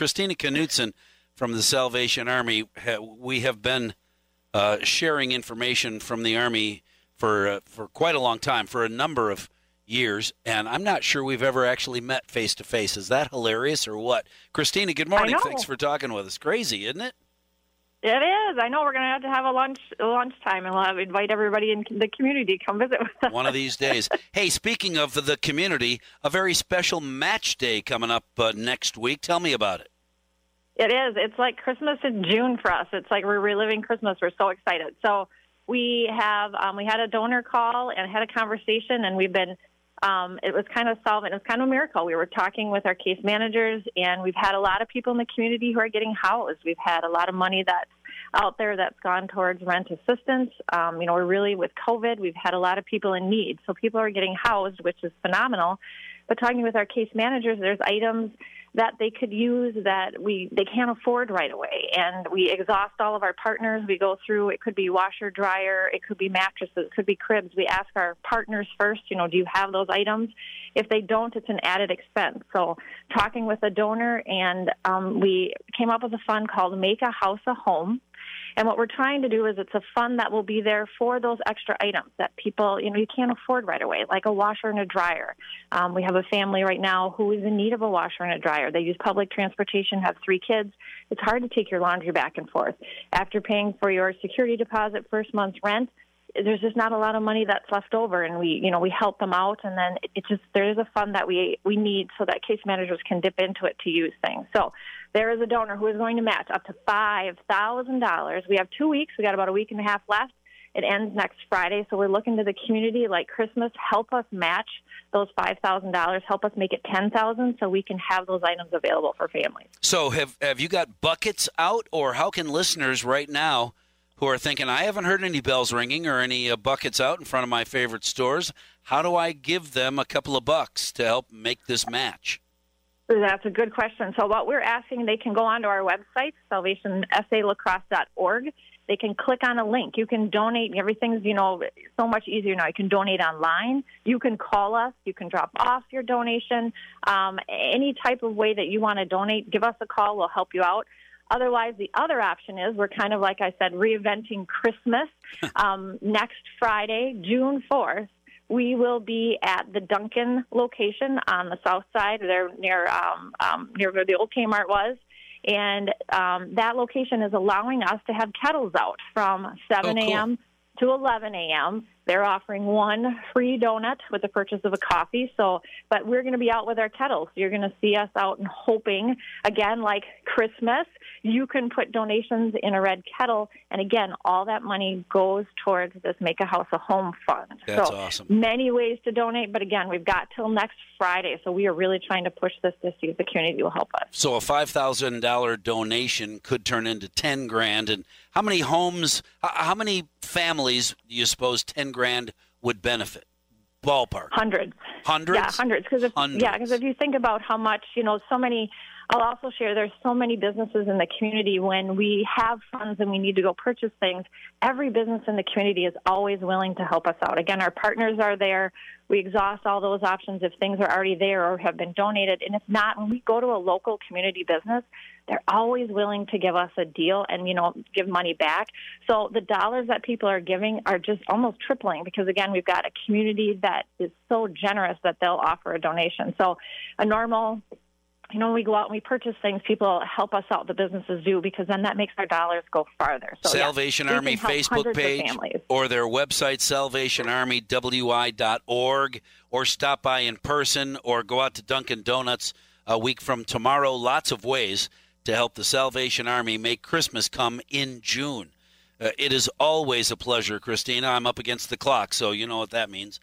Christina Knudson from the Salvation Army. We have been uh, sharing information from the Army for uh, for quite a long time, for a number of years, and I'm not sure we've ever actually met face to face. Is that hilarious or what? Christina, good morning. Thanks for talking with us. Crazy, isn't it? It is. I know we're going to have to have a lunch lunchtime, and we'll invite everybody in the community to come visit with us. One of these days. hey, speaking of the community, a very special match day coming up uh, next week. Tell me about it. It is. It's like Christmas in June for us. It's like we're reliving Christmas. We're so excited. So we have um, we had a donor call and had a conversation, and we've been um, it was kind of solvent. It was kind of a miracle. We were talking with our case managers, and we've had a lot of people in the community who are getting housed. We've had a lot of money that's out there that's gone towards rent assistance. Um, you know, we're really with COVID, we've had a lot of people in need, so people are getting housed, which is phenomenal. But talking with our case managers, there's items that they could use that we they can't afford right away. And we exhaust all of our partners. We go through it could be washer dryer it could be mattresses it could be cribs. We ask our partners first you know do you have those items? If they don't it's an added expense. So talking with a donor and um, we came up with a fund called make a house a home and what we're trying to do is it's a fund that will be there for those extra items that people, you know, you can't afford right away, like a washer and a dryer. Um, we have a family right now who is in need of a washer and a dryer. They use public transportation, have three kids. It's hard to take your laundry back and forth. After paying for your security deposit, first month's rent, there's just not a lot of money that's left over and we you know we help them out and then it, just there is a fund that we we need so that case managers can dip into it to use things so there is a donor who is going to match up to $5,000. We have two weeks. We got about a week and a half left. It ends next Friday, so we're looking to the community like Christmas. Help us match those five thousand dollars. Help us make it ten thousand, so we can have those items available for families. So, have have you got buckets out, or how can listeners right now, who are thinking, I haven't heard any bells ringing or any uh, buckets out in front of my favorite stores, how do I give them a couple of bucks to help make this match? That's a good question. So, what we're asking, they can go onto our website, salvationsalacrosse.org. They can click on a link. You can donate. Everything's, you know, so much easier now. You can donate online. You can call us. You can drop off your donation. Um, any type of way that you want to donate, give us a call. We'll help you out. Otherwise, the other option is we're kind of, like I said, reinventing Christmas um, next Friday, June 4th we will be at the Dunkin' location on the south side, there near um, um, near where the old Kmart was, and um, that location is allowing us to have kettles out from 7 a.m. Oh, cool. to 11 a.m. They're offering one free donut with the purchase of a coffee. So, but we're going to be out with our kettles. You're going to see us out and hoping again, like Christmas, you can put donations in a red kettle, and again, all that money goes towards this Make a House a Home fund. That's so awesome. Many ways to donate, but again, we've got till next Friday, so we are really trying to push this to see if the community will help us. So a five thousand dollar donation could turn into ten grand, and how many homes, how many families do you suppose ten grand would benefit? Ballpark. Hundreds. Hundreds. Yeah, hundreds. Because if yeah, because if you think about how much you know, so many I'll also share there's so many businesses in the community when we have funds and we need to go purchase things, every business in the community is always willing to help us out. Again, our partners are there. We exhaust all those options if things are already there or have been donated. And if not, when we go to a local community business, they're always willing to give us a deal and, you know, give money back. So the dollars that people are giving are just almost tripling because, again, we've got a community that is so generous that they'll offer a donation. So a normal you know, when we go out and we purchase things, people help us out, the businesses do, because then that makes our dollars go farther. So, Salvation yeah, Army Facebook page or their website, salvationarmy.wi.org, or stop by in person or go out to Dunkin' Donuts a week from tomorrow. Lots of ways to help the Salvation Army make Christmas come in June. Uh, it is always a pleasure, Christina. I'm up against the clock, so you know what that means.